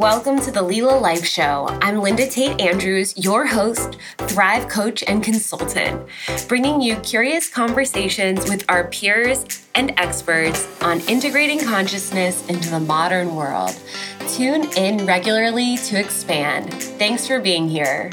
Welcome to the Lila Life Show. I'm Linda Tate Andrews, your host, Thrive Coach, and consultant, bringing you curious conversations with our peers and experts on integrating consciousness into the modern world. Tune in regularly to expand. Thanks for being here.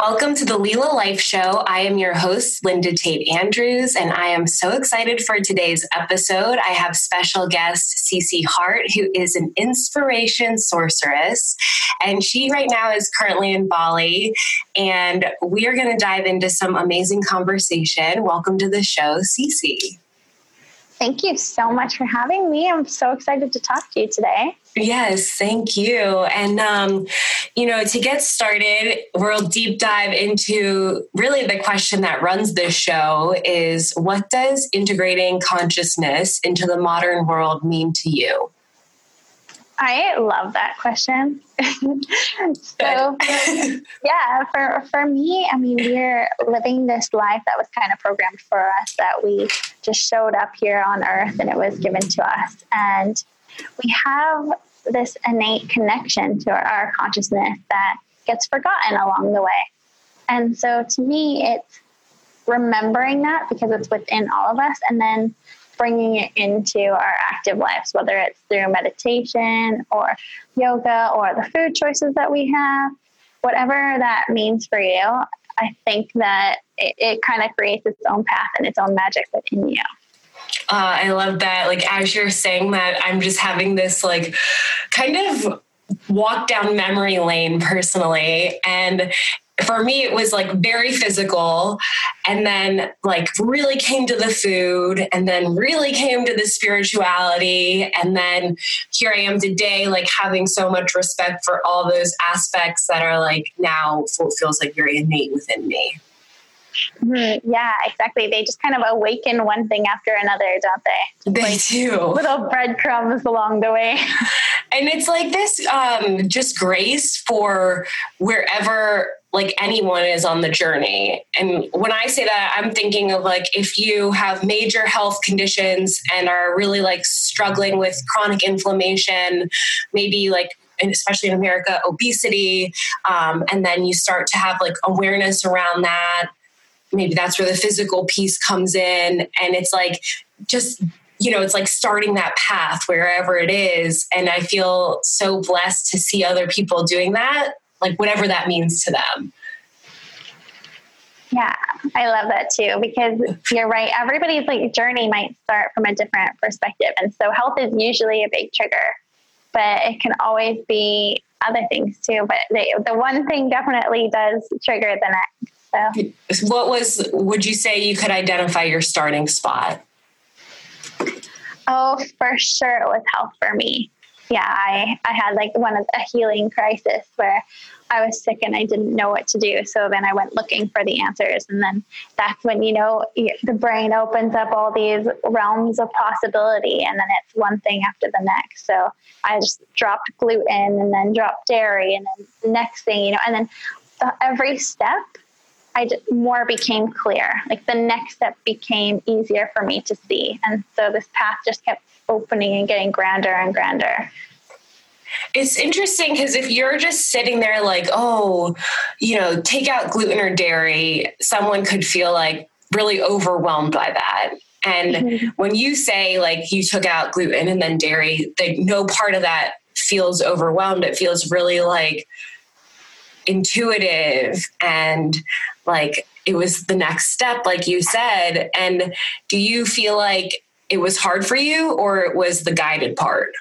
Welcome to the Lila Life Show. I am your host, Linda Tate Andrews, and I am so excited for today's episode. I have special guest Cece Heart, who is an inspiration sorceress, and she right now is currently in Bali. And we are going to dive into some amazing conversation. Welcome to the show, Cece. Thank you so much for having me. I'm so excited to talk to you today. Yes, thank you. And, um, you know, to get started, we'll deep dive into really the question that runs this show is what does integrating consciousness into the modern world mean to you? I love that question. so, yeah, for, for me, I mean, we're living this life that was kind of programmed for us, that we just showed up here on earth and it was given to us. And we have this innate connection to our, our consciousness that gets forgotten along the way. And so to me, it's remembering that because it's within all of us and then bringing it into our active lives, whether it's through meditation or yoga or the food choices that we have, whatever that means for you. I think that it, it kind of creates its own path and its own magic within you. Uh, I love that. Like, as you're saying that, I'm just having this, like, kind of walk down memory lane personally. And for me it was like very physical and then like really came to the food and then really came to the spirituality and then here i am today like having so much respect for all those aspects that are like now feels like very innate within me Mm-hmm. Yeah, exactly. They just kind of awaken one thing after another, don't they? They like do. Little breadcrumbs along the way. And it's like this um, just grace for wherever like anyone is on the journey. And when I say that, I'm thinking of like if you have major health conditions and are really like struggling with chronic inflammation, maybe like and especially in America, obesity, um, and then you start to have like awareness around that. Maybe that's where the physical piece comes in, and it's like just you know, it's like starting that path wherever it is. And I feel so blessed to see other people doing that like whatever that means to them. Yeah, I love that too because you're right. Everybody's like journey might start from a different perspective, and so health is usually a big trigger, but it can always be other things too. But they, the one thing definitely does trigger the next. So, what was? Would you say you could identify your starting spot? Oh, for sure, it was health for me yeah, I, I had like one of a healing crisis where I was sick and I didn't know what to do. So then I went looking for the answers. And then that's when, you know, the brain opens up all these realms of possibility. And then it's one thing after the next. So I just dropped gluten and then dropped dairy. And then the next thing, you know, and then the, every step, I just, more became clear. Like the next step became easier for me to see. And so this path just kept opening and getting grander and grander. It's interesting because if you're just sitting there like, oh, you know, take out gluten or dairy, someone could feel like really overwhelmed by that. And mm-hmm. when you say like you took out gluten and then dairy, like no part of that feels overwhelmed. It feels really like intuitive and like it was the next step, like you said. And do you feel like it was hard for you or it was the guided part?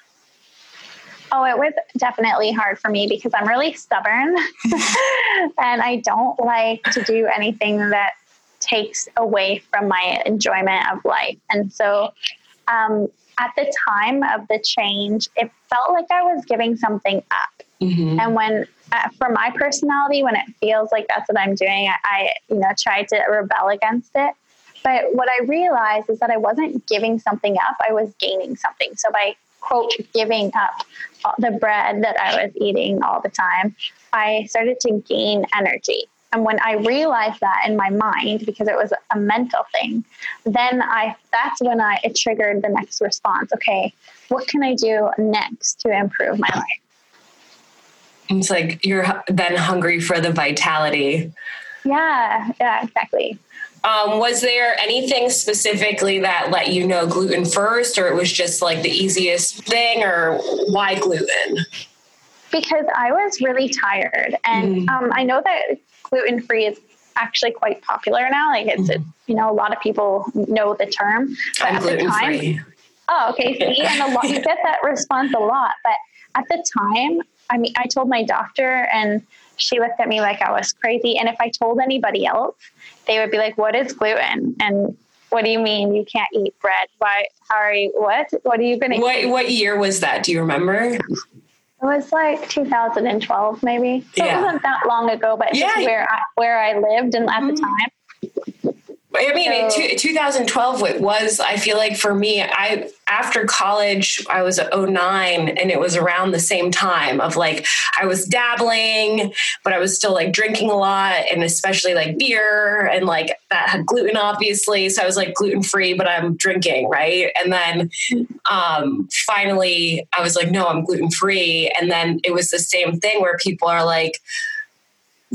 Oh, it was definitely hard for me because I'm really stubborn and I don't like to do anything that takes away from my enjoyment of life. And so um, at the time of the change, it felt like I was giving something up. Mm-hmm. And when, uh, for my personality, when it feels like that's what I'm doing, I, I, you know, try to rebel against it. But what I realized is that I wasn't giving something up, I was gaining something. So by quote, giving up the bread that I was eating all the time, I started to gain energy. And when I realized that in my mind, because it was a mental thing, then I that's when I it triggered the next response. Okay, what can I do next to improve my life? It's like you're then hungry for the vitality. Yeah, yeah, exactly. Um, was there anything specifically that let you know gluten first, or it was just like the easiest thing, or why gluten? Because I was really tired, and mm. um, I know that gluten free is actually quite popular now. Like it's, mm. you know, a lot of people know the term. But I'm gluten free. Oh, okay. See, and a lot you get that response a lot, but at the time, I mean, I told my doctor, and she looked at me like I was crazy. And if I told anybody else, they would be like, "What is gluten?" and what do you mean you can't eat bread? Why? How are you? What? What are you going to? What eat? What year was that? Do you remember? It was like 2012, maybe. So yeah. it wasn't that long ago, but yeah. just where I where I lived and at mm-hmm. the time. I mean, so, 2012 it was, I feel like for me, I, after college, I was 09 and it was around the same time of like, I was dabbling, but I was still like drinking a lot and especially like beer and like that had gluten, obviously. So I was like gluten free, but I'm drinking. Right. And then, um, finally I was like, no, I'm gluten free. And then it was the same thing where people are like,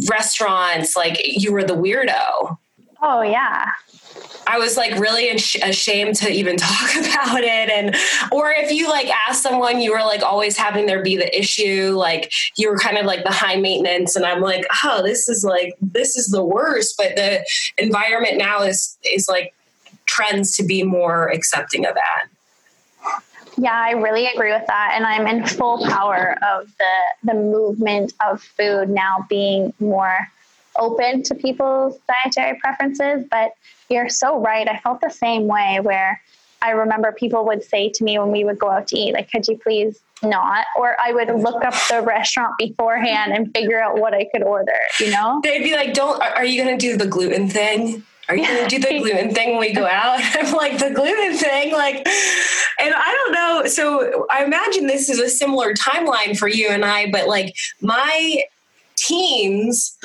restaurants, like you were the weirdo Oh, yeah. I was like really ashamed to even talk about it. And, or if you like ask someone, you were like always having there be the issue, like you were kind of like the high maintenance. And I'm like, oh, this is like, this is the worst. But the environment now is, is like trends to be more accepting of that. Yeah, I really agree with that. And I'm in full power of the, the movement of food now being more open to people's dietary preferences, but you're so right. I felt the same way where I remember people would say to me when we would go out to eat, like, could you please not? Or I would look up the restaurant beforehand and figure out what I could order, you know? They'd be like, don't, are you going to do the gluten thing? Are you going to do the gluten thing when we go out? I'm like, the gluten thing, like, and I don't know. So I imagine this is a similar timeline for you and I, but like my teens,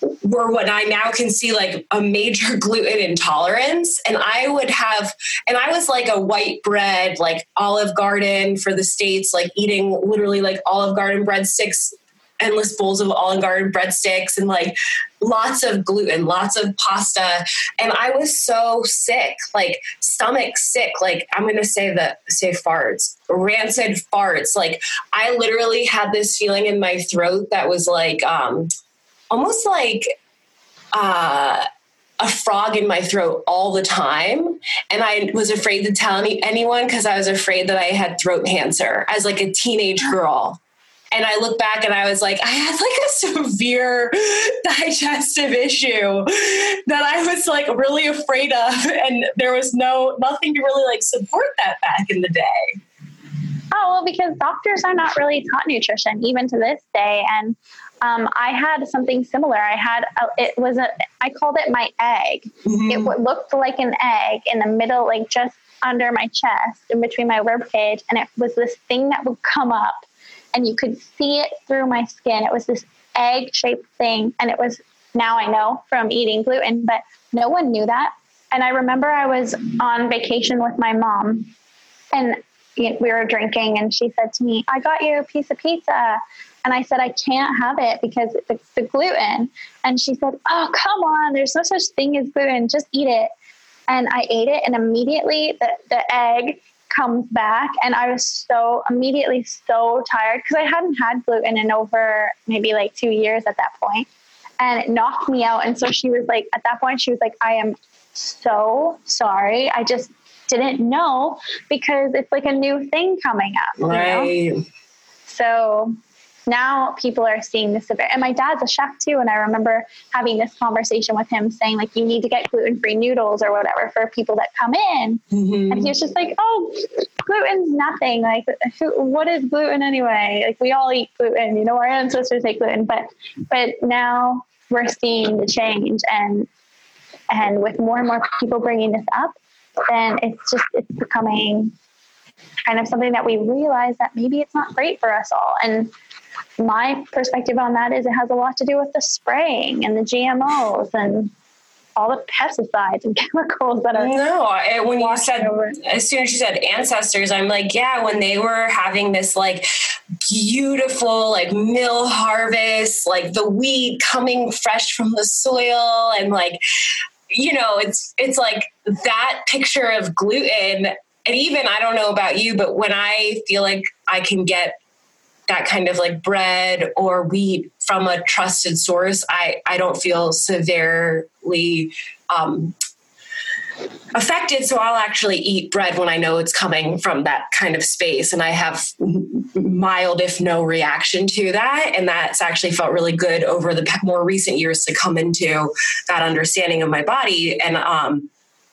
were what I now can see like a major gluten intolerance. And I would have, and I was like a white bread, like Olive Garden for the States, like eating literally like Olive Garden breadsticks, endless bowls of Olive Garden breadsticks, and like lots of gluten, lots of pasta. And I was so sick, like stomach sick. Like I'm going to say that, say farts, rancid farts. Like I literally had this feeling in my throat that was like, um, almost like uh, a frog in my throat all the time. And I was afraid to tell any, anyone because I was afraid that I had throat cancer as like a teenage girl. And I look back and I was like, I had like a severe digestive issue that I was like really afraid of. And there was no, nothing to really like support that back in the day. Oh, well, because doctors are not really taught nutrition even to this day. And um, I had something similar. I had a, it was a I called it my egg. Mm-hmm. It looked like an egg in the middle, like just under my chest, in between my rib cage, and it was this thing that would come up, and you could see it through my skin. It was this egg shaped thing, and it was now I know from eating gluten, but no one knew that. And I remember I was on vacation with my mom, and we were drinking, and she said to me, "I got you a piece of pizza." And I said, I can't have it because it's the gluten. And she said, Oh, come on. There's no such thing as gluten. Just eat it. And I ate it, and immediately the, the egg comes back. And I was so immediately so tired because I hadn't had gluten in over maybe like two years at that point. And it knocked me out. And so she was like, at that point, she was like, I am so sorry. I just didn't know because it's like a new thing coming up. Right. You know? So now people are seeing this and my dad's a chef too and i remember having this conversation with him saying like you need to get gluten-free noodles or whatever for people that come in mm-hmm. and he was just like oh gluten's nothing like who, what is gluten anyway like we all eat gluten you know our ancestors ate gluten but but now we're seeing the change and and with more and more people bringing this up then it's just it's becoming kind of something that we realize that maybe it's not great for us all and my perspective on that is it has a lot to do with the spraying and the GMOs and all the pesticides and chemicals that are. No, when you said, over. as soon as you said ancestors, I'm like, yeah, when they were having this like beautiful, like mill harvest, like the wheat coming fresh from the soil and like, you know, it's, it's like that picture of gluten. And even, I don't know about you, but when I feel like I can get that kind of like bread or wheat from a trusted source, I, I don't feel severely um, affected. So I'll actually eat bread when I know it's coming from that kind of space. And I have mild, if no reaction to that. And that's actually felt really good over the more recent years to come into that understanding of my body. And, um,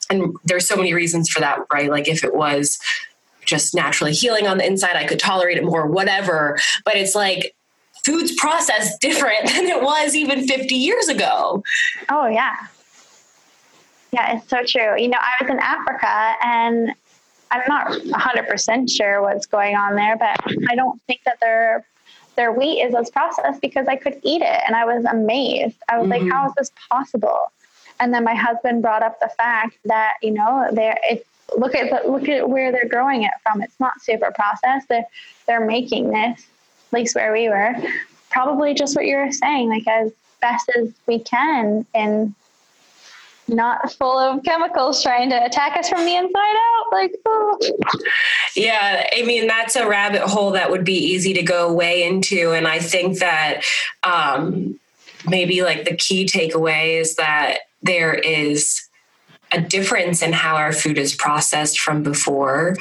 and there's so many reasons for that, right? Like if it was just naturally healing on the inside. I could tolerate it more, whatever. But it's like food's processed different than it was even 50 years ago. Oh, yeah. Yeah, it's so true. You know, I was in Africa and I'm not 100% sure what's going on there, but I don't think that their their wheat is as processed because I could eat it and I was amazed. I was mm-hmm. like, how is this possible? And then my husband brought up the fact that, you know, there it's look at the, look at where they're growing it from. It's not super processed. They're they're making this, at least where we were, probably just what you were saying, like as best as we can and not full of chemicals trying to attack us from the inside out. Like, oh. yeah, I mean, that's a rabbit hole that would be easy to go way into. And I think that um, maybe like the key takeaway is that there is a difference in how our food is processed from before.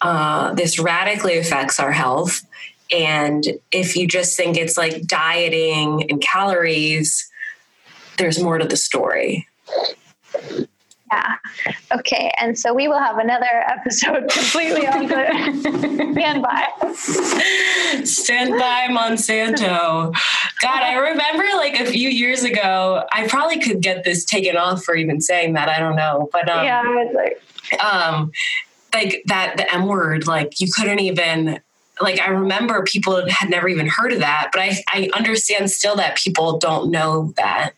Uh, this radically affects our health. And if you just think it's like dieting and calories, there's more to the story. Yeah. Okay. And so we will have another episode completely on the standby. Standby Monsanto. God, I remember like a few years ago, I probably could get this taken off for even saying that. I don't know. But um, yeah, I was like, um, like that, the M word, like you couldn't even like I remember people had never even heard of that, but I, I understand still that people don't know that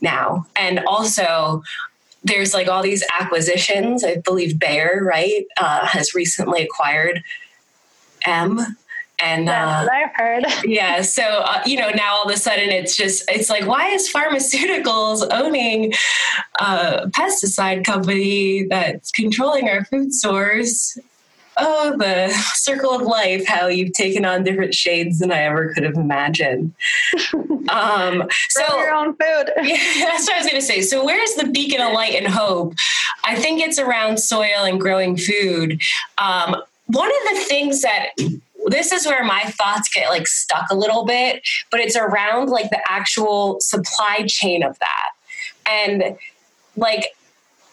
now. And also there's like all these acquisitions. I believe Bayer, right, uh, has recently acquired M. And uh, I've heard. yeah, so uh, you know now all of a sudden it's just it's like why is pharmaceuticals owning a pesticide company that's controlling our food source? Oh, the circle of life, how you've taken on different shades than I ever could have imagined. Um, so your own food. yeah, that's what I was going to say. So where's the beacon of light and hope? I think it's around soil and growing food. Um, one of the things that this is where my thoughts get like stuck a little bit, but it's around like the actual supply chain of that. And like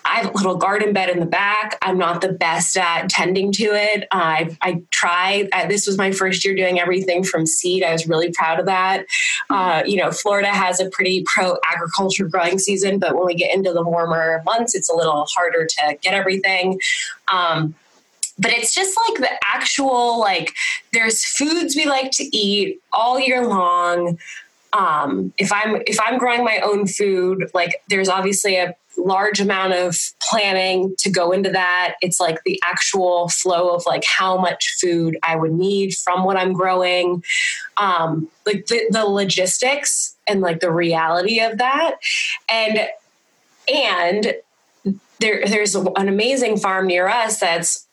I have a little garden bed in the back. I'm not the best at tending to it. I I try. This was my first year doing everything from seed. I was really proud of that. Uh, you know, Florida has a pretty pro agriculture growing season, but when we get into the warmer months, it's a little harder to get everything. Um, but it's just like the actual like there's foods we like to eat all year long um, if i'm if i'm growing my own food like there's obviously a large amount of planning to go into that. It's like the actual flow of like how much food I would need from what I'm growing, um, like the, the logistics and like the reality of that, and and there there's an amazing farm near us that's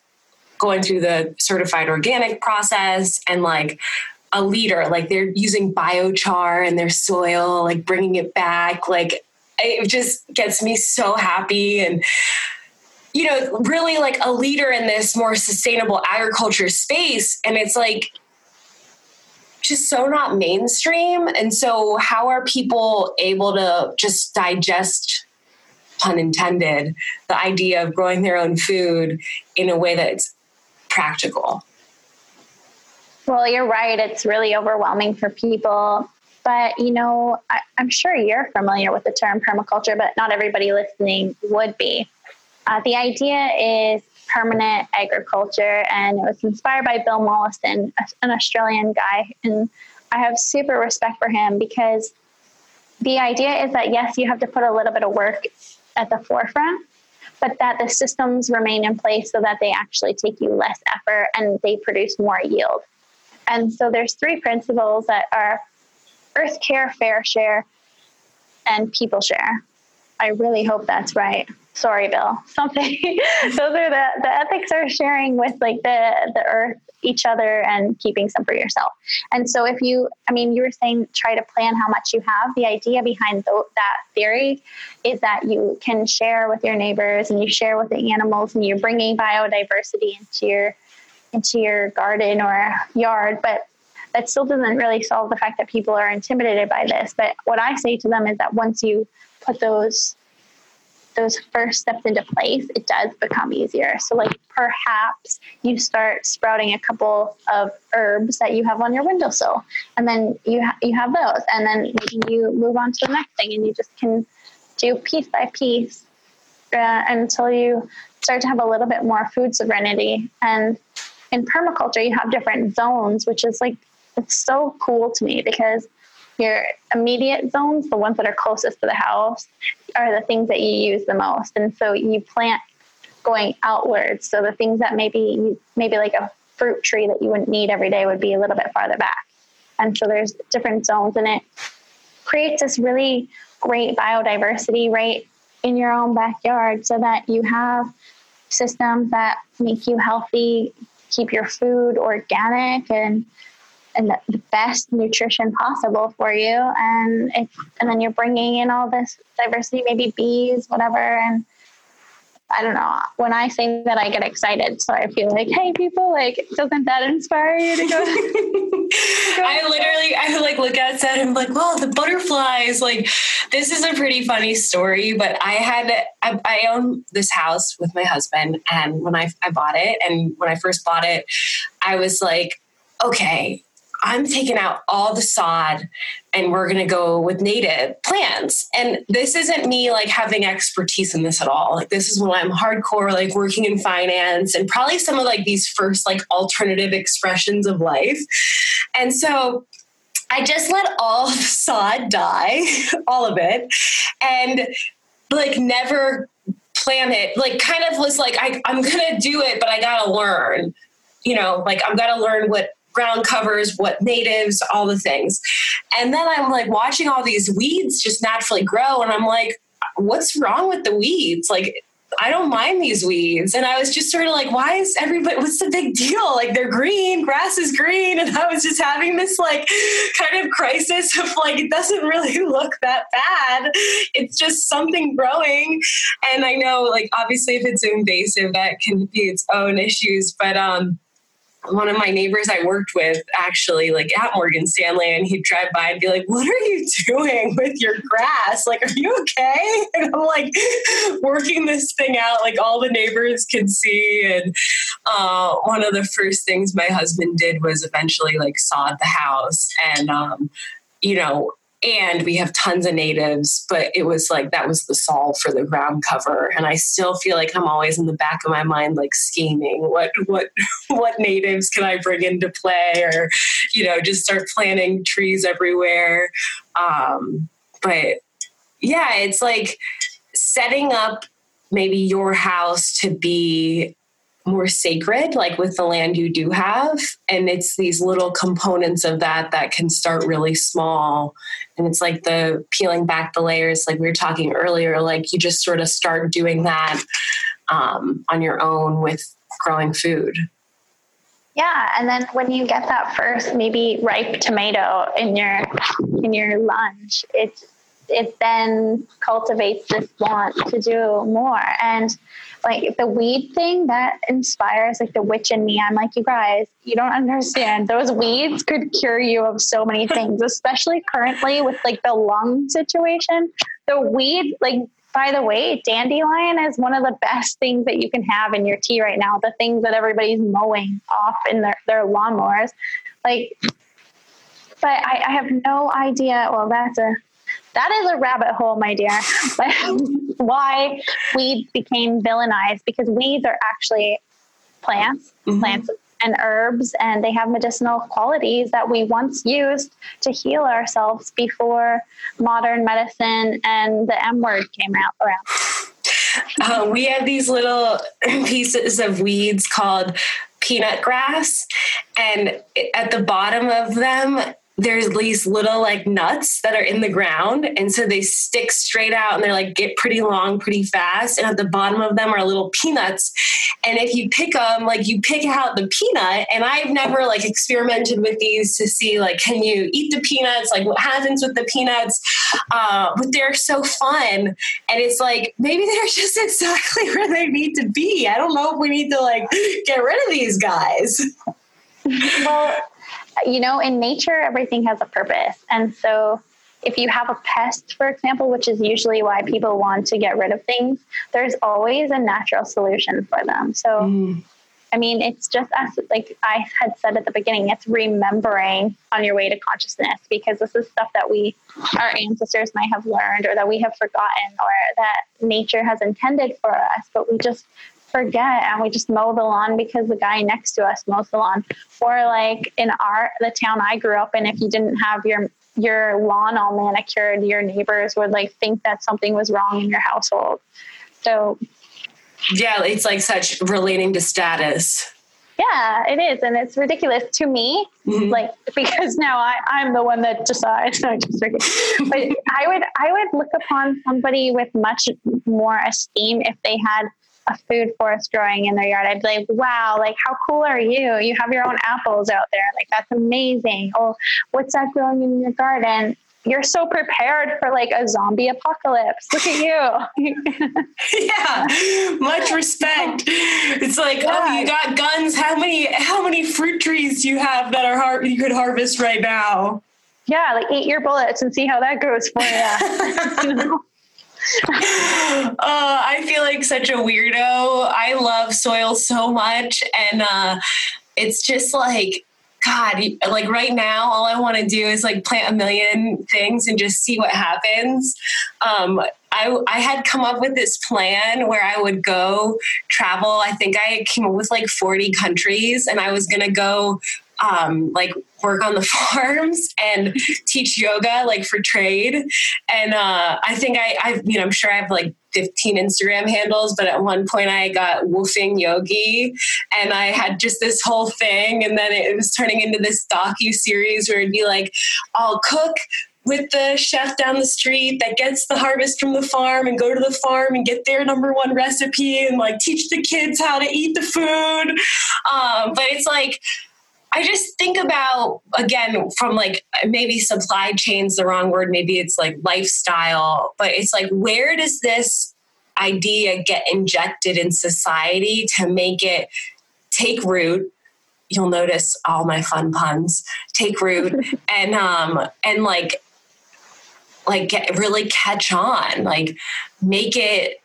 going through the certified organic process and like a leader like they're using biochar in their soil like bringing it back like it just gets me so happy and you know really like a leader in this more sustainable agriculture space and it's like just so not mainstream. And so how are people able to just digest pun intended the idea of growing their own food in a way that's practical well, you're right. It's really overwhelming for people. But, you know, I, am sure you're familiar with the term permaculture, but not everybody listening would be. Uh, the idea is permanent agriculture, and it was inspired by Bill Mollison, an Australian guy. And I have super respect for him because the idea is that yes, you have to put a little bit of work at the forefront, but that the systems remain in place so that they actually take you less effort and they produce more yield. And so there's three principles that are earth care, fair share, and people share. I really hope that's right. Sorry, Bill. Something. Those are the the ethics are sharing with like the the earth, each other, and keeping some for yourself. And so, if you, I mean, you were saying try to plan how much you have. The idea behind th- that theory is that you can share with your neighbors and you share with the animals, and you're bringing biodiversity into your into your garden or yard, but that still doesn't really solve the fact that people are intimidated by this. But what I say to them is that once you put those those first steps into place, it does become easier. So, like perhaps you start sprouting a couple of herbs that you have on your windowsill, and then you ha- you have those, and then you move on to the next thing, and you just can do piece by piece uh, until you start to have a little bit more food sovereignty. And in permaculture, you have different zones, which is like it's so cool to me because your immediate zones, the ones that are closest to the house, are the things that you use the most. And so you plant going outwards. So the things that maybe maybe like a fruit tree that you wouldn't need every day would be a little bit farther back. And so there's different zones and it creates this really great biodiversity right in your own backyard so that you have systems that make you healthy, keep your food organic and and the best nutrition possible for you. And it, and then you're bringing in all this diversity maybe bees whatever and I don't know. When I say that, I get excited. So I feel like, hey, people, like, doesn't that inspire you to go? go I literally, I like look outside and I'm like, well, the butterflies. Like, this is a pretty funny story. But I had, I, I own this house with my husband, and when I I bought it, and when I first bought it, I was like, okay, I'm taking out all the sod and we're going to go with native plants. And this isn't me like having expertise in this at all. Like this is when I'm hardcore like working in finance and probably some of like these first like alternative expressions of life. And so I just let all the sod die, all of it, and like never plan it. Like kind of was like I, I'm gonna do it, but I gotta learn. You know, like I'm gonna learn what ground covers, what natives, all the things. And then I'm like watching all these weeds just naturally grow. And I'm like, what's wrong with the weeds? Like, I don't mind these weeds. And I was just sort of like, why is everybody, what's the big deal? Like they're green, grass is green. And I was just having this like kind of crisis of like, it doesn't really look that bad. It's just something growing. And I know like, obviously if it's invasive, that can be its own issues. But, um, one of my neighbors I worked with actually like at Morgan Stanley and he'd drive by and be like, What are you doing with your grass? Like, are you okay? And I'm like working this thing out, like all the neighbors can see. And uh, one of the first things my husband did was eventually like sod the house and um, you know, and we have tons of natives but it was like that was the solve for the ground cover. And i still feel like i'm always in the back of my mind like scheming what what what natives can i bring into play or you know just start planting trees everywhere. Um, but yeah it's like setting up maybe your house to be more sacred, like with the land you do have. And it's these little components of that that can start really small. And it's like the peeling back the layers, like we were talking earlier, like you just sort of start doing that um, on your own with growing food. Yeah, and then when you get that first maybe ripe tomato in your in your lunch, it it then cultivates this want to do more. And like the weed thing that inspires like the witch in me. I'm like, you guys, you don't understand. Those weeds could cure you of so many things, especially currently with like the lung situation. The weed, like by the way, dandelion is one of the best things that you can have in your tea right now. The things that everybody's mowing off in their, their lawnmowers. Like, but I, I have no idea. Well, that's a that is a rabbit hole, my dear. Why weeds became villainized because weeds are actually plants, mm-hmm. plants, and herbs, and they have medicinal qualities that we once used to heal ourselves before modern medicine and the M word came out around. Uh, we have these little pieces of weeds called peanut grass, and at the bottom of them there's these little like nuts that are in the ground and so they stick straight out and they're like get pretty long pretty fast and at the bottom of them are little peanuts. And if you pick them like you pick out the peanut and i've never like experimented with these to see like can you eat the peanuts? Like what happens with the peanuts? Uh, but they're so fun and it's like maybe they're just exactly where they need to be. I don't know if we need to like get rid of these guys. Well you know, in nature, everything has a purpose. And so if you have a pest, for example, which is usually why people want to get rid of things, there's always a natural solution for them. So, mm. I mean, it's just as, like I had said at the beginning, it's remembering on your way to consciousness because this is stuff that we, our ancestors might have learned or that we have forgotten or that nature has intended for us, but we just forget and we just mow the lawn because the guy next to us mows the lawn. Or like in our the town I grew up in, if you didn't have your your lawn all manicured, your neighbors would like think that something was wrong in your household. So yeah, it's like such relating to status. Yeah, it is, and it's ridiculous to me. Mm-hmm. Like because now I, I'm the one that decides. No, just but I would I would look upon somebody with much more esteem if they had a food forest growing in their yard, I'd be like, wow, like how cool are you? You have your own apples out there. Like that's amazing. Oh, what's that growing in your garden? You're so prepared for like a zombie apocalypse. Look at you. yeah. Much respect. It's like, yeah. oh, you got guns. How many how many fruit trees do you have that are har- you could harvest right now? Yeah, like eat your bullets and see how that goes for you. Uh, I feel like such a weirdo. I love soil so much. And uh, it's just like, God, like right now, all I want to do is like plant a million things and just see what happens. Um, I, I had come up with this plan where I would go travel. I think I came up with like 40 countries and I was going to go um, like work on the farms and teach yoga like for trade. And uh, I think I, I, you know, I'm sure I have like 15 Instagram handles, but at one point I got woofing yogi and I had just this whole thing. And then it was turning into this docu series where it'd be like, I'll cook with the chef down the street that gets the harvest from the farm and go to the farm and get their number one recipe and like teach the kids how to eat the food. Um, but it's like, I just think about again from like maybe supply chain's the wrong word, maybe it's like lifestyle, but it's like where does this idea get injected in society to make it take root? You'll notice all my fun puns take root and um and like like get, really catch on, like make it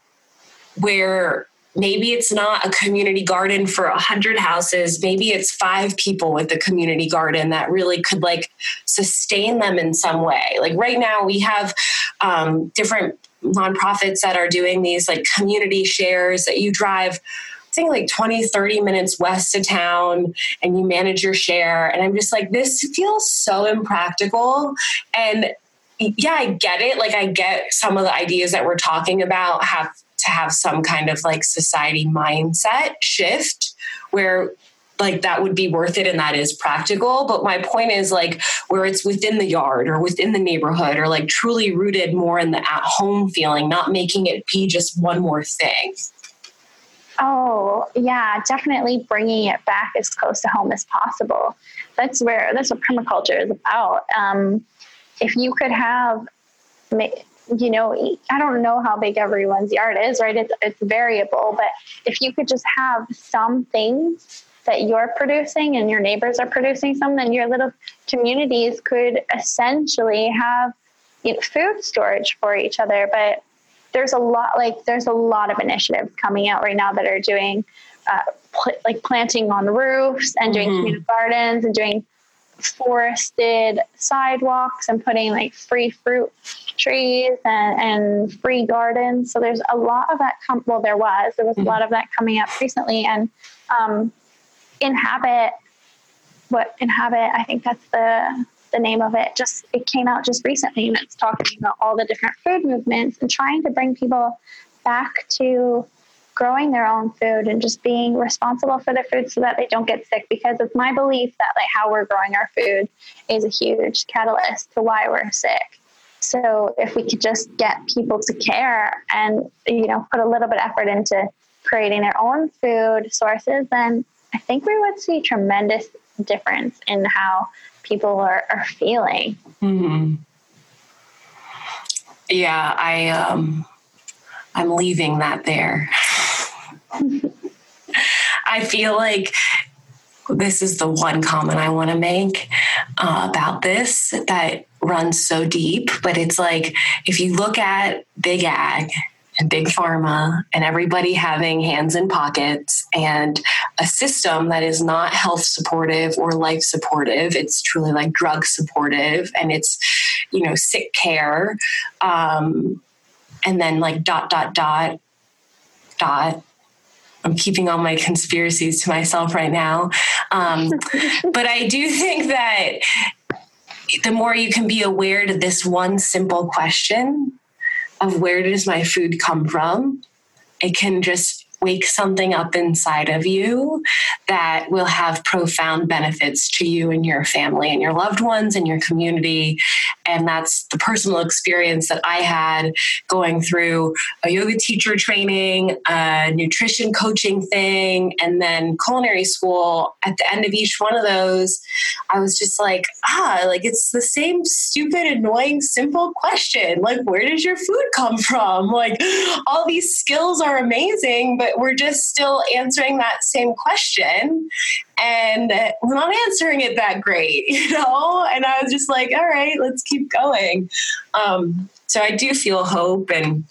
where maybe it's not a community garden for a hundred houses maybe it's five people with a community garden that really could like sustain them in some way like right now we have um, different nonprofits that are doing these like community shares that you drive I think like 20, 30 minutes west of town and you manage your share. And I'm just like, this feels so impractical. And yeah, I get it. Like, I get some of the ideas that we're talking about have to have some kind of like society mindset shift where like that would be worth it and that is practical. But my point is like where it's within the yard or within the neighborhood or like truly rooted more in the at home feeling not making it be just one more thing. Oh yeah definitely bringing it back as close to home as possible. That's where that's what permaculture is about. Um, if you could have you know, I don't know how big everyone's yard is, right? It's, it's variable, but if you could just have some things that you're producing and your neighbors are producing some, then your little communities could essentially have you know, food storage for each other. But there's a lot, like, there's a lot of initiatives coming out right now that are doing, uh, pl- like, planting on roofs and doing mm-hmm. community gardens and doing forested sidewalks and putting like free fruit trees and, and free gardens. So there's a lot of that. Com- well, there was there was a mm-hmm. lot of that coming up recently, and um, inhabit what inhabit i think that's the the name of it just it came out just recently and it's talking about all the different food movements and trying to bring people back to growing their own food and just being responsible for their food so that they don't get sick because it's my belief that like how we're growing our food is a huge catalyst to why we're sick so if we could just get people to care and you know put a little bit of effort into creating their own food sources then i think we would see tremendous difference in how people are, are feeling. Mm-hmm. Yeah, I um, I'm leaving that there. I feel like this is the one comment I want to make uh, about this that runs so deep, but it's like if you look at big ag and big pharma and everybody having hands in pockets and a system that is not health supportive or life supportive it's truly like drug supportive and it's you know sick care um, and then like dot dot dot dot I'm keeping all my conspiracies to myself right now. Um, but I do think that the more you can be aware to this one simple question of where does my food come from, it can just wake something up inside of you that will have profound benefits to you and your family and your loved ones and your community. And that's the personal experience that I had going through a yoga teacher training, a nutrition coaching thing, and then culinary school. At the end of each one of those, I was just like, ah, like it's the same stupid, annoying, simple question. Like, where does your food come from? Like, all these skills are amazing, but but we're just still answering that same question and we're not answering it that great, you know? And I was just like, all right, let's keep going. Um, so I do feel hope and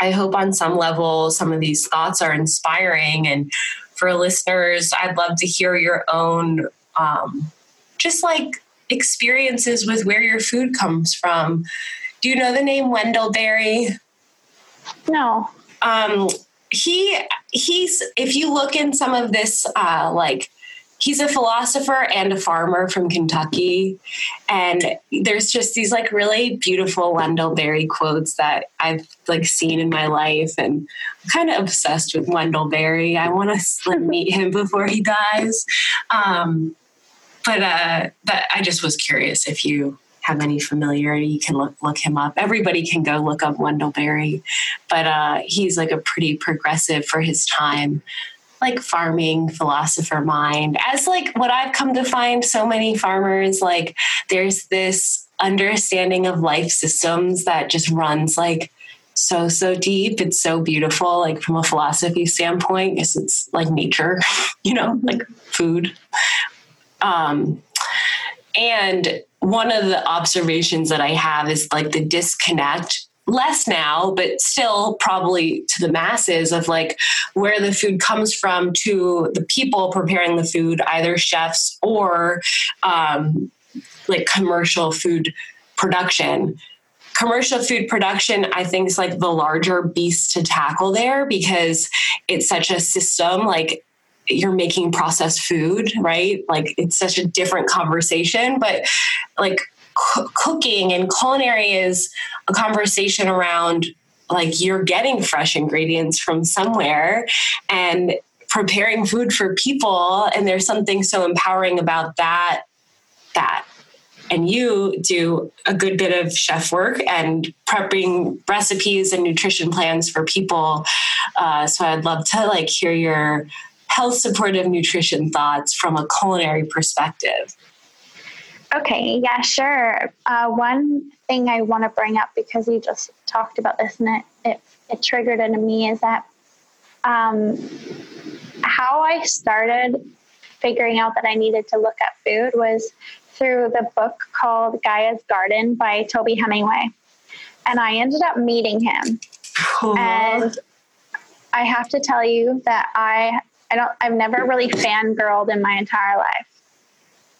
I hope on some level some of these thoughts are inspiring. And for listeners, I'd love to hear your own, um, just like experiences with where your food comes from. Do you know the name Wendell Berry? No. Um, he he's if you look in some of this uh, like he's a philosopher and a farmer from Kentucky. And there's just these like really beautiful Wendell Berry quotes that I've like seen in my life. And I'm kind of obsessed with Wendell Berry. I want to like, meet him before he dies. Um, but uh, but I just was curious if you have any familiarity, you can look look him up. Everybody can go look up Wendell Berry, but uh, he's like a pretty progressive for his time, like farming philosopher mind. As like what I've come to find, so many farmers like there's this understanding of life systems that just runs like so so deep it's so beautiful like from a philosophy standpoint because it's like nature you know like food um and one of the observations that I have is like the disconnect less now, but still probably to the masses of like where the food comes from to the people preparing the food, either chefs or um, like commercial food production. Commercial food production, I think, is like the larger beast to tackle there because it's such a system. Like you're making processed food, right? Like it's such a different conversation, but like c- cooking and culinary is a conversation around like you're getting fresh ingredients from somewhere and preparing food for people and there's something so empowering about that that and you do a good bit of chef work and prepping recipes and nutrition plans for people uh, so i'd love to like hear your health supportive nutrition thoughts from a culinary perspective. Okay, yeah, sure. Uh, one thing I want to bring up because we just talked about this and it, it, it triggered into me is that um, how I started figuring out that I needed to look at food was through the book called Gaia's Garden by Toby Hemenway. And I ended up meeting him. And I have to tell you that I I don't, I've never really fangirled in my entire life.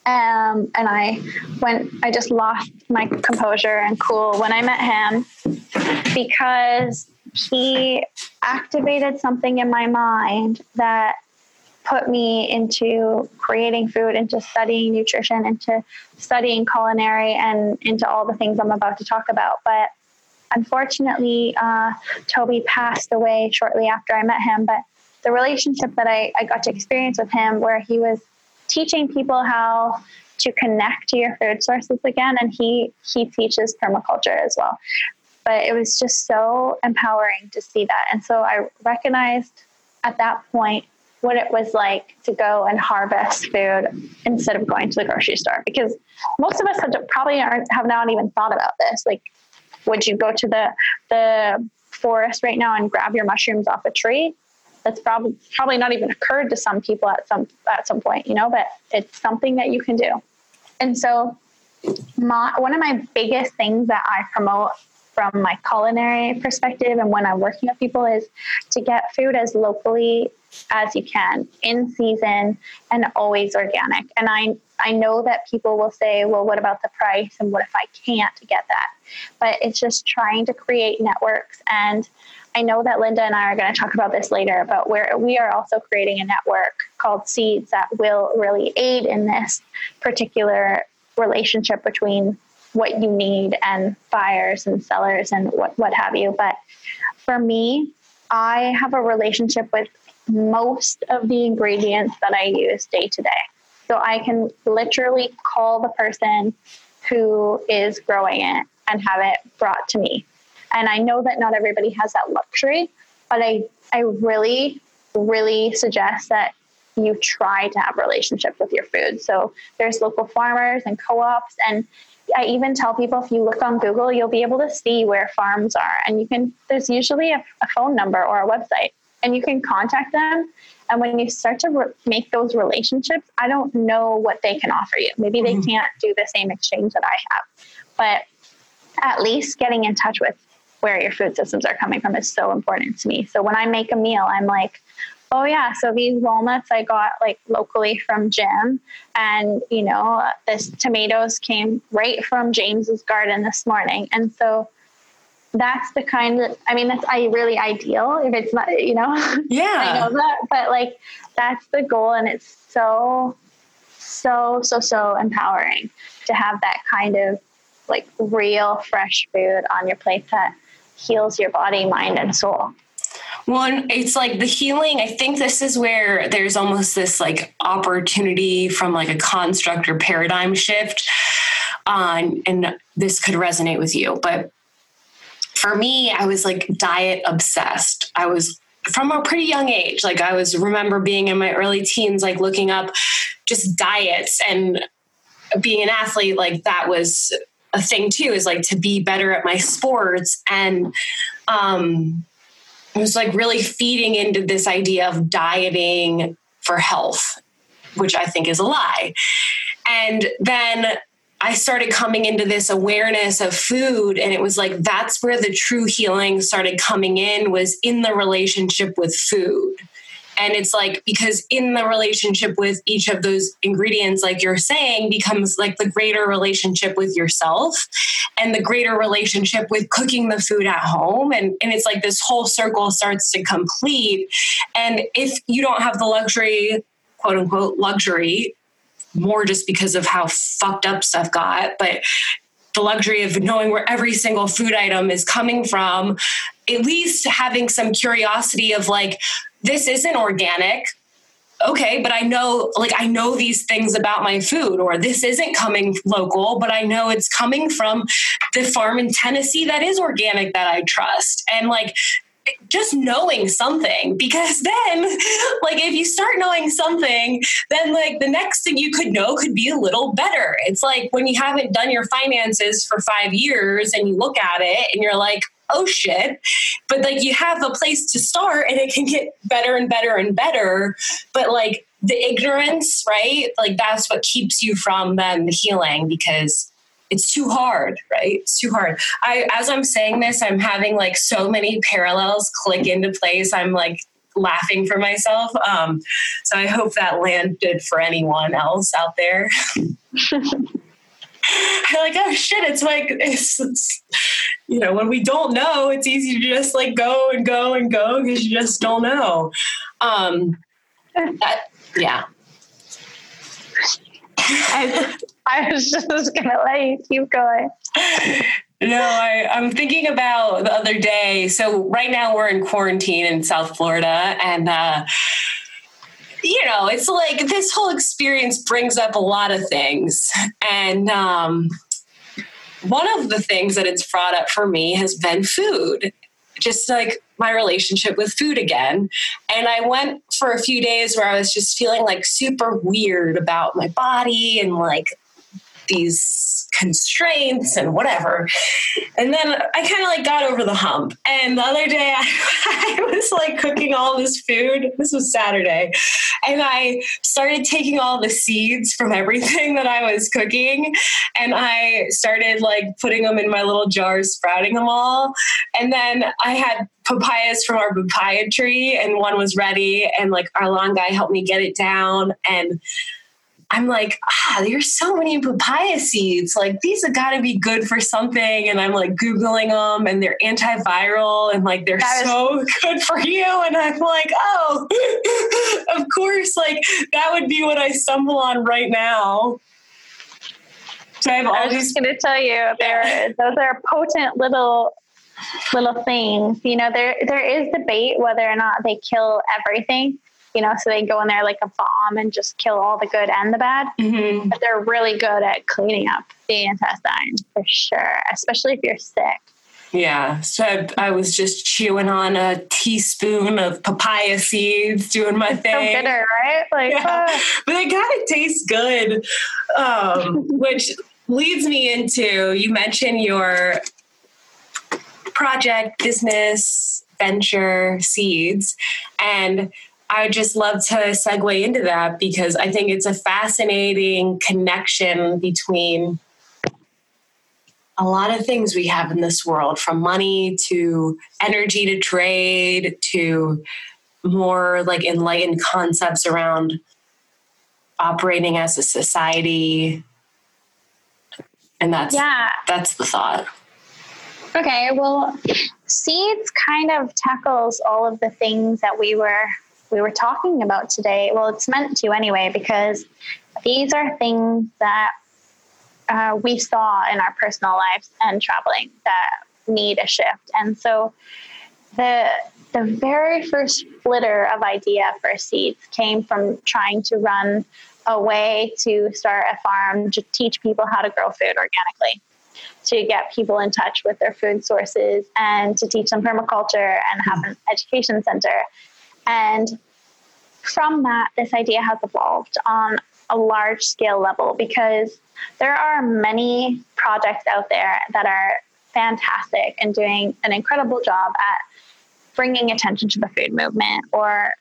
Um, and I went, I just lost my composure and cool when I met him because he activated something in my mind that put me into creating food, into studying nutrition, into studying culinary, and into all the things I'm about to talk about. But unfortunately, uh, Toby passed away shortly after I met him. But the relationship that I, I got to experience with him, where he was teaching people how to connect to your food sources again, and he he teaches permaculture as well. But it was just so empowering to see that, and so I recognized at that point what it was like to go and harvest food instead of going to the grocery store. Because most of us have probably aren't, have not even thought about this. Like would you go to the the forest right now and grab your mushrooms off a tree that's probably probably not even occurred to some people at some at some point you know but it's something that you can do. And so my, one of my biggest things that i promote from my culinary perspective and when i'm working with people is to get food as locally as you can in season and always organic. And i i know that people will say well what about the price and what if i can't get that? But it's just trying to create networks and I know that Linda and I are going to talk about this later, but we are also creating a network called Seeds that will really aid in this particular relationship between what you need and buyers and sellers and what, what have you. But for me, I have a relationship with most of the ingredients that I use day to day. So I can literally call the person who is growing it and have it brought to me. And I know that not everybody has that luxury, but I, I really, really suggest that you try to have relationships with your food. So there's local farmers and co-ops and I even tell people if you look on Google, you'll be able to see where farms are and you can there's usually a, a phone number or a website and you can contact them and when you start to re- make those relationships, I don't know what they can offer you. Maybe they mm-hmm. can't do the same exchange that I have. But at least getting in touch with where your food systems are coming from is so important to me. So when I make a meal, I'm like, oh yeah, so these walnuts I got like locally from Jim, and you know this tomatoes came right from James's garden this morning, and so that's the kind of I mean that's I really ideal if it's not you know? Yeah. I know that but like that's the goal and it's so so so so empowering to have that kind of like real fresh food on your plate that heals your body, mind, and soul. Well, it's like the healing. I think this is where there's almost this like opportunity from like a construct or paradigm shift. Um, and this could resonate with you. But for me, I was like diet obsessed. I was from a pretty young age. Like I was remember being in my early teens, like looking up just diets and being an athlete, like that was a thing too is like to be better at my sports. And um it was like really feeding into this idea of dieting for health which i think is a lie. And then i started coming into this awareness of food and it was like that's where the true healing started coming in was in the relationship with food and it's like, because in the relationship with each of those ingredients, like you're saying, becomes like the greater relationship with yourself and the greater relationship with cooking the food at home. And, and it's like this whole circle starts to complete. And if you don't have the luxury, quote unquote, luxury, more just because of how fucked up stuff got, but the luxury of knowing where every single food item is coming from, at least having some curiosity of like, this isn't organic. Okay but i know like i know these things about my food or this isn't coming local but i know it's coming from the farm in tennessee that is organic that i trust. And like just knowing something because then like if you start knowing something then like the next thing you could know could be a little better. It's like when you haven't done your finances for 5 years and you look at it and you're like oh shit. But like you have a place to start and it can get better and better and better. But like the ignorance, right? Like that's what keeps you from then healing because it's too hard, right? It's too hard. I as I'm saying this, I'm having like so many parallels click into place. I'm like laughing for myself. Um, so I hope that landed for anyone else out there. I'm like, oh shit, it's like it's, it's, you know, when we don't know, it's easy to just like go and go and go because you just don't know. Um, that, Yeah. I, I was just going to let you keep going. No, I, I'm thinking about the other day. So right now we're in quarantine in South Florida, and uh, you know, it's like this whole experience brings up a lot of things, and um, one of the things that it's brought up for me has been food, just like my relationship with food again. And I went for a few days where I was just feeling like super weird about my body and like these constraints and whatever. And then I kind of like got over the hump. And the other day I, I, was like cooking all this food. This was Saturday. And I started taking all the seeds from everything that I was cooking and I started like putting them in my little jars, sprouting them all. And then I had papayas from our papaya tree and one was ready and like our long guy helped me get it down and I'm like, ah, there's so many papaya seeds. Like these have got to be good for something. And I'm like Googling them and they're antiviral and like they're so good for you. And I'm like, oh, of course, like that would be what I stumble on right now. So I have all I was these- just going to tell you, there, those are potent little little things. You know, there there is debate whether or not they kill everything you know, so they go in there like a bomb and just kill all the good and the bad. Mm-hmm. But they're really good at cleaning up the intestine for sure, especially if you're sick. Yeah, so I, I, was just chewing on a teaspoon of papaya seeds, doing my thing. So bitter, right? Like, yeah. uh. but they kind of taste good, um, which leads me into you mentioned your project, business, venture, seeds, and I would just love to segue into that because I think it's a fascinating connection between a lot of things we have in this world from money to energy to trade to more like enlightened concepts around operating as a society. And that's yeah. that's the thought. Okay well seeds kind of tackles all of the things that we were we were talking about today. Well, it's meant to anyway, because these are things that uh, we saw in our personal lives and traveling that need a shift. And so the the very first flitter of idea for seeds came from trying to run a way to start a farm to teach people how to grow food organically to get people in touch with their food sources and to teach them permaculture and have an education center and from that, this idea has evolved on a large scale level because there are many projects out there that are fantastic and doing an incredible job at bringing attention to the food movement or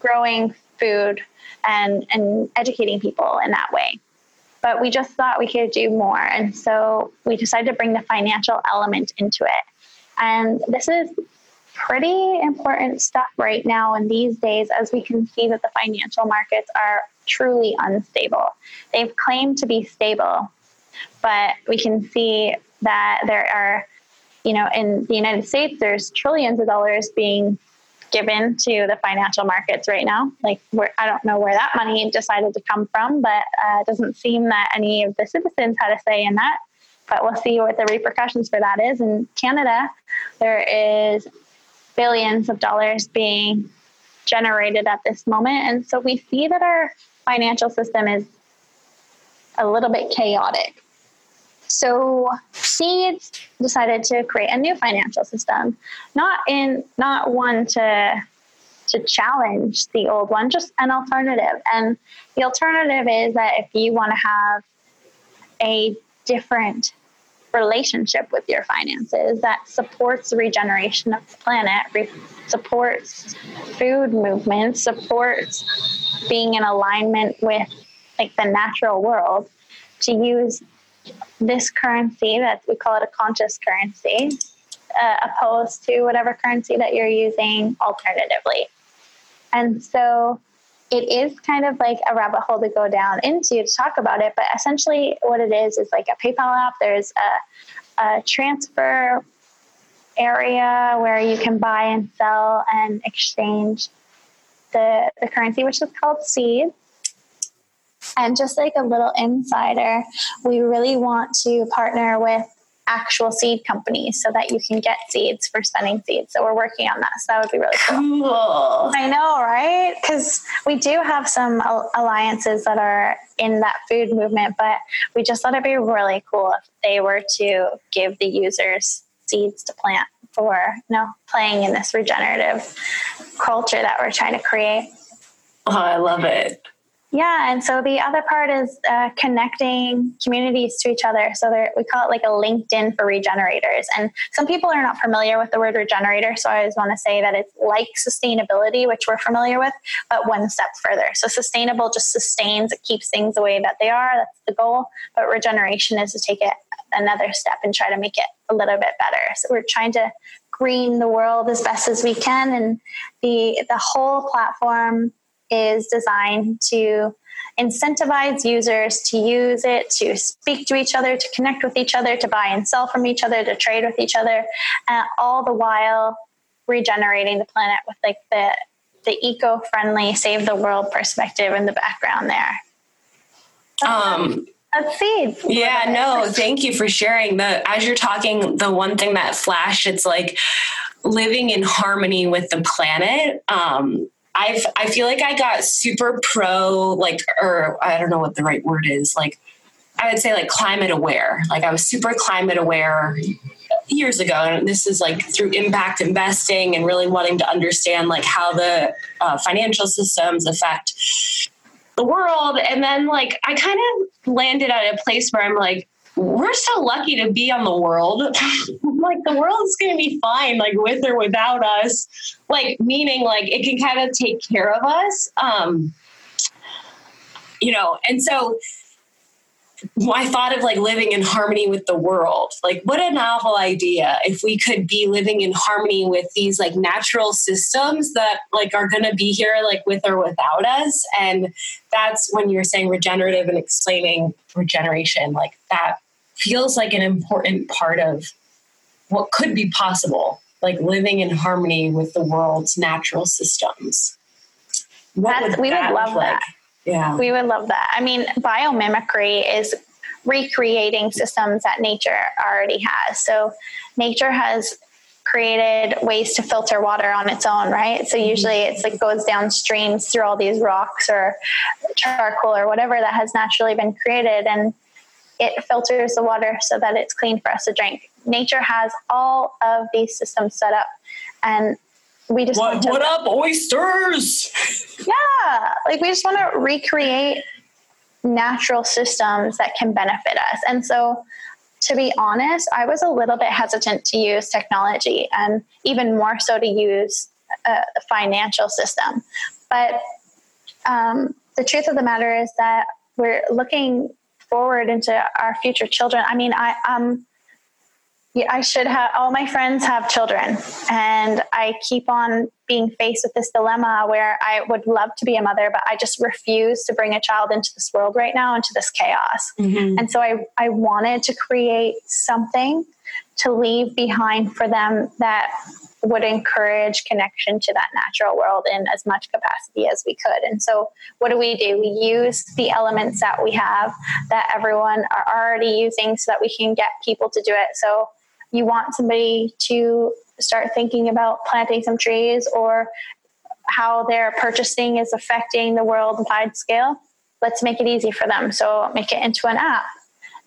growing food and, and educating people in that way. But we just thought we could do more. And so we decided to bring the financial element into it. And this is pretty important stuff right now in these days as we can see that the financial markets are truly unstable. They've claimed to be stable, but we can see that there are, you know, in the United States, there's trillions of dollars being given to the financial markets right now. Like, I don't know where that money decided to come from, but uh, it doesn't seem that any of the citizens had a say in that. But we'll see what the repercussions for that is. In Canada, there is billions of dollars being generated at this moment. And so we see that our financial system is a little bit chaotic. So Seeds decided to create a new financial system, not in not one to to challenge the old one, just an alternative. And the alternative is that if you want to have a different relationship with your finances that supports the regeneration of the planet, re- supports food movement, supports being in alignment with like the natural world to use this currency that we call it a conscious currency uh, opposed to whatever currency that you're using alternatively. And so it is kind of like a rabbit hole to go down into to talk about it. But essentially, what it is is like a PayPal app. There's a, a transfer area where you can buy and sell and exchange the, the currency, which is called seed. And just like a little insider, we really want to partner with actual seed companies so that you can get seeds for spending seeds. So we're working on that. So that would be really cool. Cool. I know, right? Because we do have some alliances that are in that food movement, but we just thought it'd be really cool if they were to give the users seeds to plant for you know playing in this regenerative culture that we're trying to create. Oh, I love it. Yeah, and so the other part is uh, connecting communities to each other. So we call it like a LinkedIn for regenerators. And some people are not familiar with the word regenerator, so I always want to say that it's like sustainability, which we're familiar with, but one step further. So sustainable just sustains, it keeps things the way that they are. That's the goal. But regeneration is to take it another step and try to make it a little bit better. So we're trying to green the world as best as we can, and the the whole platform is designed to incentivize users to use it, to speak to each other, to connect with each other, to buy and sell from each other, to trade with each other, and all the while regenerating the planet with like the the eco-friendly save the world perspective in the background there. Um Let's see. Yeah, no, thank you for sharing. The as you're talking, the one thing that flashed, it's like living in harmony with the planet. Um, I've I feel like I got super pro like or I don't know what the right word is like I would say like climate aware. Like I was super climate aware years ago and this is like through impact investing and really wanting to understand like how the uh, financial systems affect the world. And then like I kind of landed at a place where I'm like we're so lucky to be on the world. like the world's going to be fine, like with or without us. Like meaning, like it can kind of take care of us. Um, you know, and so I thought of like living in harmony with the world. Like, what a novel idea if we could be living in harmony with these like natural systems that like are going to be here like with or without us. And that's when you're saying regenerative and explaining regeneration, like that feels like an important part of what could be possible, like living in harmony with the world's natural systems. Would we would love like? that. Yeah. We would love that. I mean, biomimicry is recreating systems that nature already has. So nature has created ways to filter water on its own, right? So mm-hmm. usually it's like goes down streams through all these rocks or charcoal or whatever that has naturally been created and it filters the water so that it's clean for us to drink. Nature has all of these systems set up and we just what, what up oysters? Yeah like we just want to recreate natural systems that can benefit us. And so to be honest i was a little bit hesitant to use technology and even more so to use uh, the financial system. But um, the truth of the matter is that we're looking forward into our future children. I mean i um yeah, I should have all my friends have children and I keep on being faced with this dilemma where I would love to be a mother but I just refuse to bring a child into this world right now into this chaos. Mm-hmm. And so I I wanted to create something to leave behind for them that would encourage connection to that natural world in as much capacity as we could. And so, what do we do? We use the elements that we have that everyone are already using so that we can get people to do it. So, you want somebody to start thinking about planting some trees or how their purchasing is affecting the worldwide scale, let's make it easy for them. So, make it into an app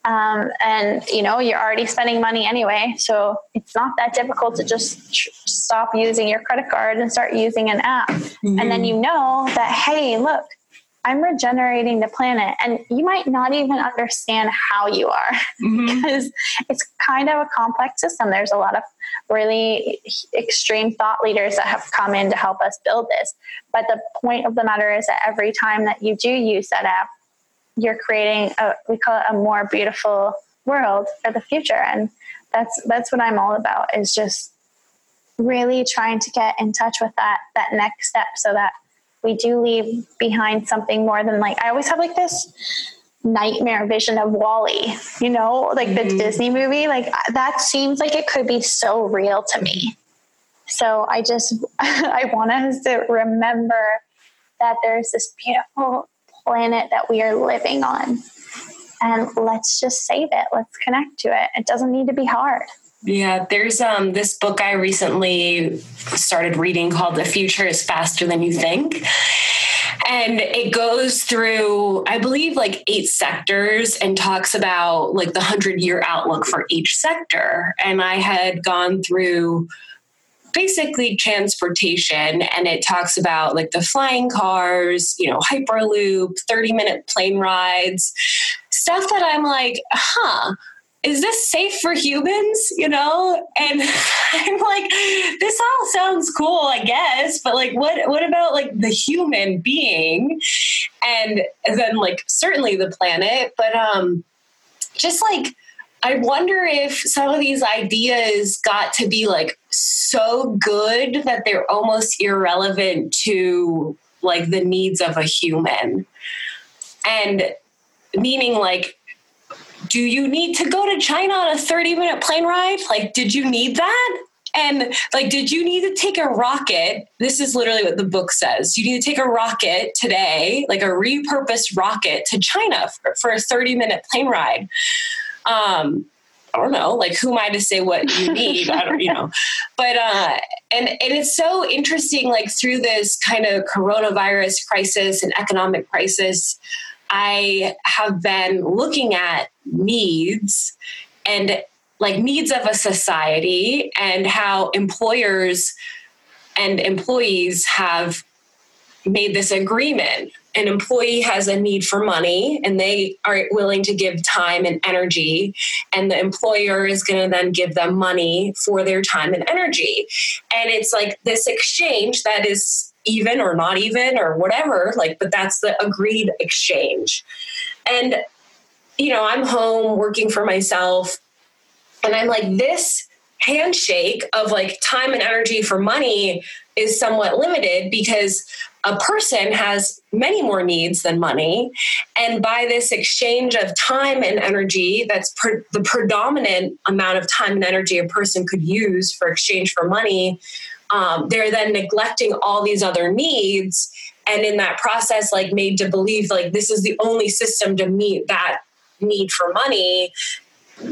um, and you know you're already spending money anyway so it's not that difficult to just tr- stop using your credit card and start using an app mm-hmm. and then you know that hey look i'm regenerating the planet. And you might not even understand how you are mm-hmm. because it's kind of a complex system. There's a lot of really extreme thought leaders that have come in to help us build this. But the point of the matter is that every time that you do use that app you're creating a we call it a more beautiful world for the future. And that's that's what i'm all about is just really trying to get in touch with that that next step so that we do leave behind something more than like i always have like this nightmare vision of WALL-E, you know, like mm-hmm. the Disney movie. Like that seems like it could be so real to me. So I just I want us to remember that there's this beautiful planet that we are living on. And let's just save it. Let's connect to it. It doesn't need to be hard. Yeah, there's um this book I recently started reading called The Future is Faster Than You Think. And it goes through, I believe, like eight sectors and talks about like the 100 year outlook for each sector. And I had gone through basically transportation and it talks about like the flying cars, you know, Hyperloop, 30 minute plane rides, stuff that I'm like, huh is this safe for humans? You know? And I'm like, this all sounds cool, I guess, but like what what about like the human being? And then like certainly the planet, but um just like I wonder if some of these ideas got to be like so good that they're almost irrelevant to like the needs of a human. And meaning like do you need to go to China on a 30 minute plane ride? Like, did you need that? And like, did you need to take a rocket? This is literally what the book says. You need to take a rocket today, like a repurposed rocket to China for, for a 30 minute plane ride. Um, I don't know, like who am I to say what you need? I don't, you know. But uh and and it's so interesting, like through this kind of coronavirus crisis and economic crisis, I have been looking at needs and like needs of a society and how employers and employees have made this agreement. An employee has a need for money and they are willing to give time and energy, and the employer is going to then give them money for their time and energy. And it's like this exchange that is even or not even or whatever like but that's the agreed exchange and you know i'm home working for myself and i'm like this handshake of like time and energy for money is somewhat limited because a person has many more needs than money. And by this exchange of time and energy, that's pre- the predominant amount of time and energy a person could use for exchange for money, um, they're then neglecting all these other needs and in that process like made to believe like this is the only system to meet that need for money.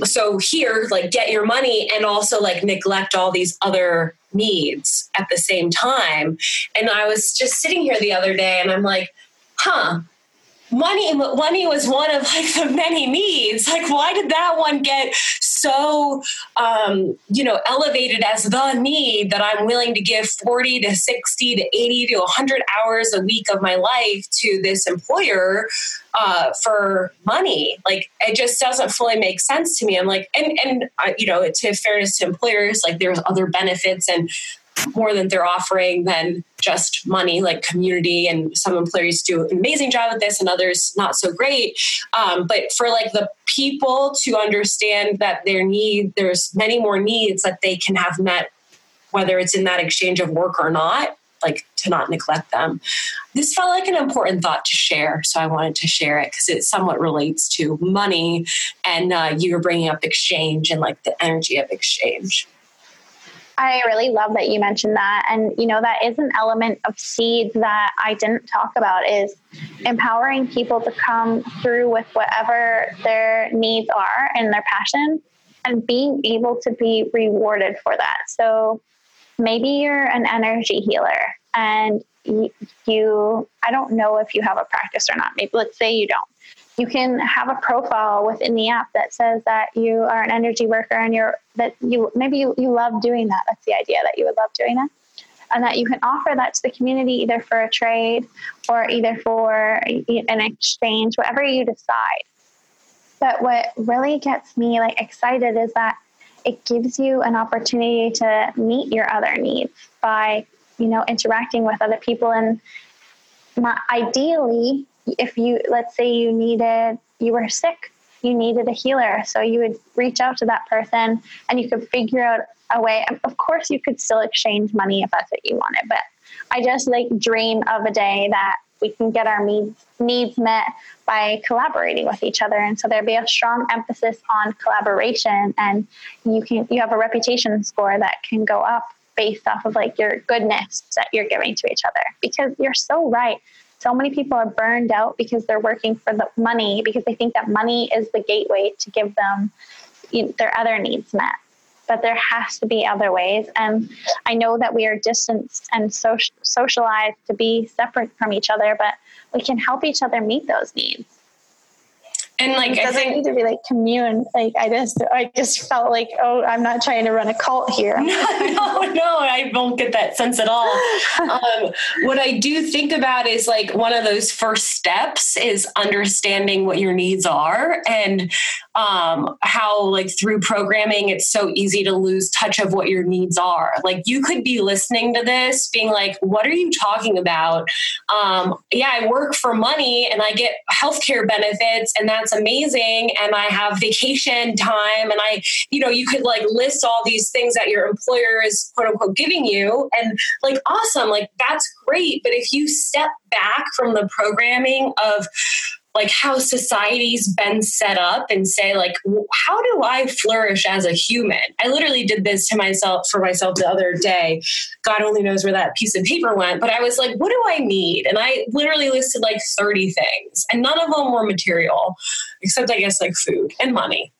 So here like get your money and also like neglect all these other needs at the same time. And i was just sitting here the other day and i'm like huh money money was one of like the many needs like why did that one get so um, you know elevated as the need that i'm willing to give 40 to 60 to 80 to 100 hours a week of my life to this employer uh, for money? Like it just doesn't fully make sense to me. I'm like and and uh, you know to fairness to employers like there's other benefits and more than they're offering than just money, like community. And some employers do an amazing job at this, and others not so great. Um, but for like the people to understand that their need, there's many more needs that they can have met, whether it's in that exchange of work or not. Like to not neglect them. This felt like an important thought to share, so I wanted to share it because it somewhat relates to money, and uh, you were bringing up exchange and like the energy of exchange. I really love that you mentioned that. And, you know, that is an element of seeds that I didn't talk about is empowering people to come through with whatever their needs are and their passion and being able to be rewarded for that. So maybe you're an energy healer and you, I don't know if you have a practice or not. Maybe let's say you don't you can have a profile within the app that says that you are an energy worker and you're that you maybe you, you love doing that. That's the idea that you would love doing that. And that you can offer that to the community either for a trade or either for an exchange whatever you decide. But what really gets me like excited is that it gives you an opportunity to meet your other needs by you know interacting with other people and my, ideally if you let's say you needed you were sick you needed a healer so you would reach out to that person and you could figure out a way. Um, of course you could still exchange money if that's what you wanted but i just like dream of a day that we can get our needs needs met by collaborating with each other. And so there'd be a strong emphasis on collaboration and you can you have a reputation score that can go up based off of like your goodness that you're giving to each other because you're so right so many people are burned out because they're working for the money because they think that money is the gateway to give them you know, their other needs met. But there has to be other ways. And i know that we are distanced and social, socialized to be separate from each other but we can help each other meet those needs and like, it doesn't I think, need to be like commune. Like, I just, I just felt like, oh, I'm not trying to run a cult here. no, no, I don't get that sense at all. um, what I do think about is like one of those first steps is understanding what your needs are and um, how, like, through programming, it's so easy to lose touch of what your needs are. Like, you could be listening to this, being like, what are you talking about? Um, yeah, I work for money and I get healthcare benefits, and that's amazing and I have vacation time and I, you know, you could like list all these things that your employer is quote unquote giving you and like awesome, like that's great. But if you step back from the programming of like how society's been set up and say like how do i flourish as a human? I literally did this to myself for myself the other day. God only knows where that piece of paper went but i was like what do i need? And i literally listed like 30 things and none of them were material except i guess like food and money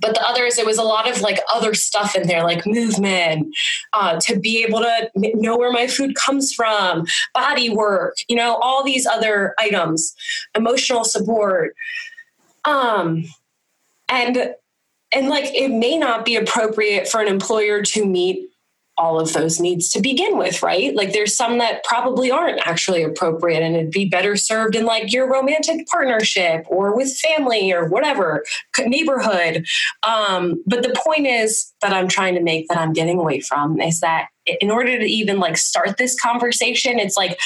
but the others it was a lot of like other stuff in there like movement uh, to be able to know where my food comes from body work you know all these other items emotional support. Um and and like it may not be appropriate for an employer to meet all of those needs to begin with, right? Like there's some that probably aren't actually appropriate and it'd be better served in like your romantic partnership or with family or whatever, neighborhood. Um, but the point is that I'm trying to make that I'm getting away from is that in order to even like start this conversation, it's like,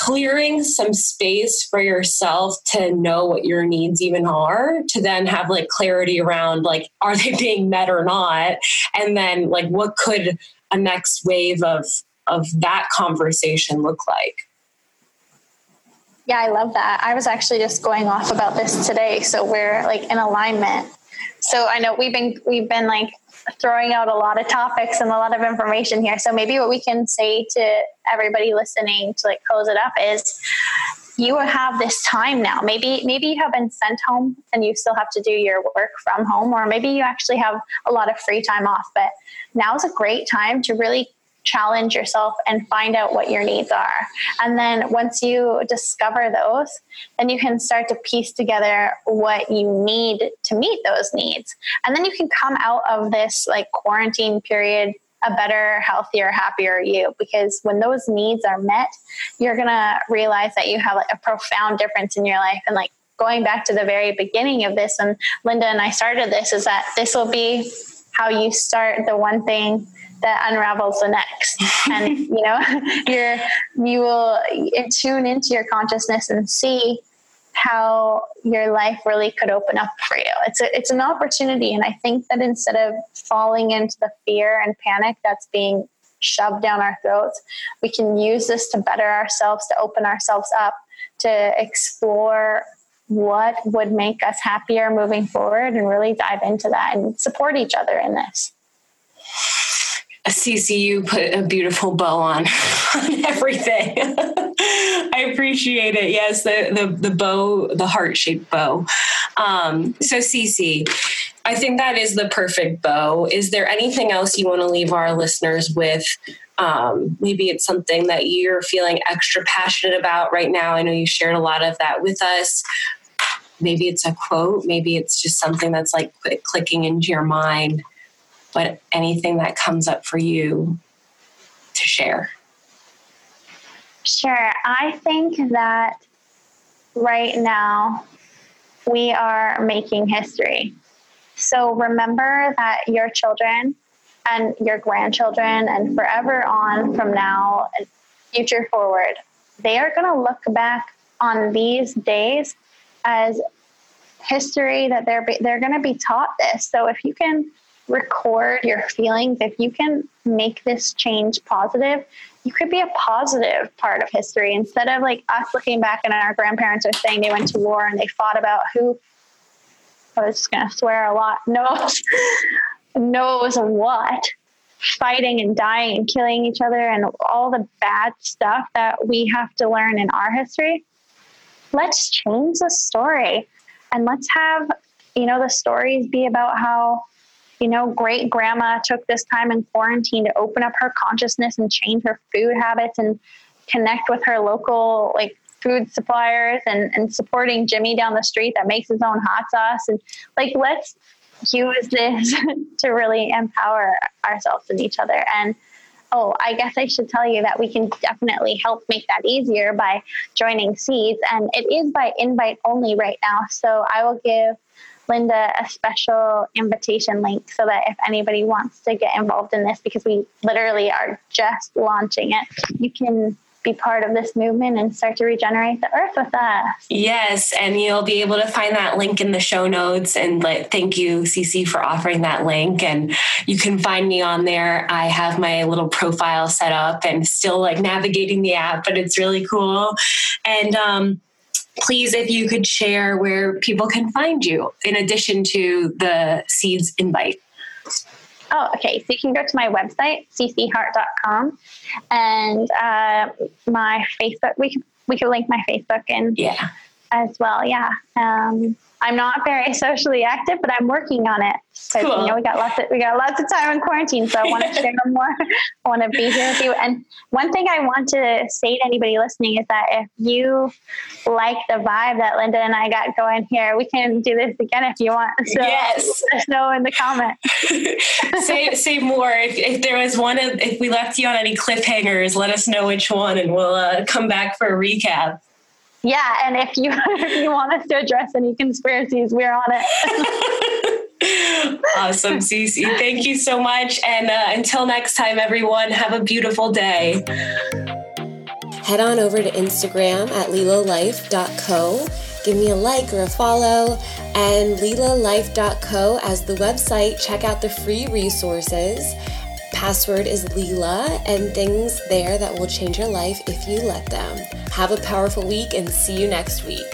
clearing some space for yourself to know what your needs even are to then have like clarity around like are they being met or not? And then like what could a next wave of of that conversation look like? Yeah i love that. I was actually just going off about this today so we're like in alignment. So i know we've been we've been like throwing out a lot of topics and a lot of information here. So maybe what we can say to everybody listening to like close it up is you have this time now. Maybe maybe you have been sent home and you still have to do your work from home, or maybe you actually have a lot of free time off. But now is a great time to really challenge yourself and find out what your needs are. And then once you discover those, then you can start to piece together what you need to meet those needs. And then you can come out of this like quarantine period a better, healthier, happier you. Because when those needs are met, you're going to realize that you have like a profound difference in your life. And like going back to the very beginning of this, and Linda and I started this, is that this will be how you start the one thing that unravels the next. And you know you're you will tune into your consciousness and see how your life really could open up for you. It's a, it's an opportunity. And i think that instead of falling into the fear and panic that's being shoved down our throats we can use this to better ourselves to open ourselves up to explore what would make us happier moving forward and really dive into that and support each other in this Cece you put a beautiful bow on, on everything. I appreciate it. Yes, the the, the bow, the heart shaped bow. Um, so Cece, I think that is the perfect bow. Is there anything else you want to leave our listeners with? Um, maybe it's something that you're feeling extra passionate about right now. I know you shared a lot of that with us. Maybe it's a quote. Maybe it's just something that's like clicking into your mind but anything that comes up for you to share. Sure. I think that right now we are making history. So remember that your children and your grandchildren and forever on from now and future forward, they are going to look back on these days as history that they're they're going to be taught this. So if you can record your feelings, if you can make this change positive, you could be a positive part of history instead of like us looking back and our grandparents are saying they went to war and they fought about who I was just gonna swear a lot knows knows what. fighting and dying and killing each other and all the bad stuff that we have to learn in our history. Let's change the story and let's have, you know, the stories be about how, you know, great grandma took this time in quarantine to open up her consciousness and change her food habits and connect with her local, like, food suppliers and, and supporting Jimmy down the street that makes his own hot sauce. And like, let's use this to really empower ourselves and each other. And oh, I guess I should tell you that we can definitely help make that easier by joining Seeds. And it is by invite only right now. So I will give Linda a special invitation link so that if anybody wants to get involved in this, because we literally are just launching it, you can be part of this movement and start to regenerate the earth with us. Yes, and you'll be able to find that link in the show notes. And let, thank you, Cece, for offering that link. And you can find me on there. I have my little profile set up and still like navigating the app, but it's really cool. And um, please, if you could share where people can find you in addition to the Seeds invite. Oh, okay. So you can go to my website, ceceheart.com, and uh, my Facebook. We can we can link my Facebook in yeah as well. Yeah. Um, I'm not very socially active, but I'm working on it. So cool. you know, we got lots of we got lots of time in quarantine, so I want to share more. I want to be here with you. And one thing I want to say to anybody listening is that if you like the vibe that Linda and I got going here, we can do this again if you want. So yes. let us know in the comments. say say more. If, if there was one if we left you on any cliffhangers, let us know which one, and we'll uh, come back for a recap. Yeah, and if you if you want us to address any conspiracies, we're on it. awesome, Cece. Thank you so much. And uh, until next time, everyone, have a beautiful day. Head on over to Instagram at lilalife.co. Give me a like or a follow, and lilalife.co as the website. Check out the free resources password is Lila and things there that will change your life if you let them. Have a powerful week and see you next week.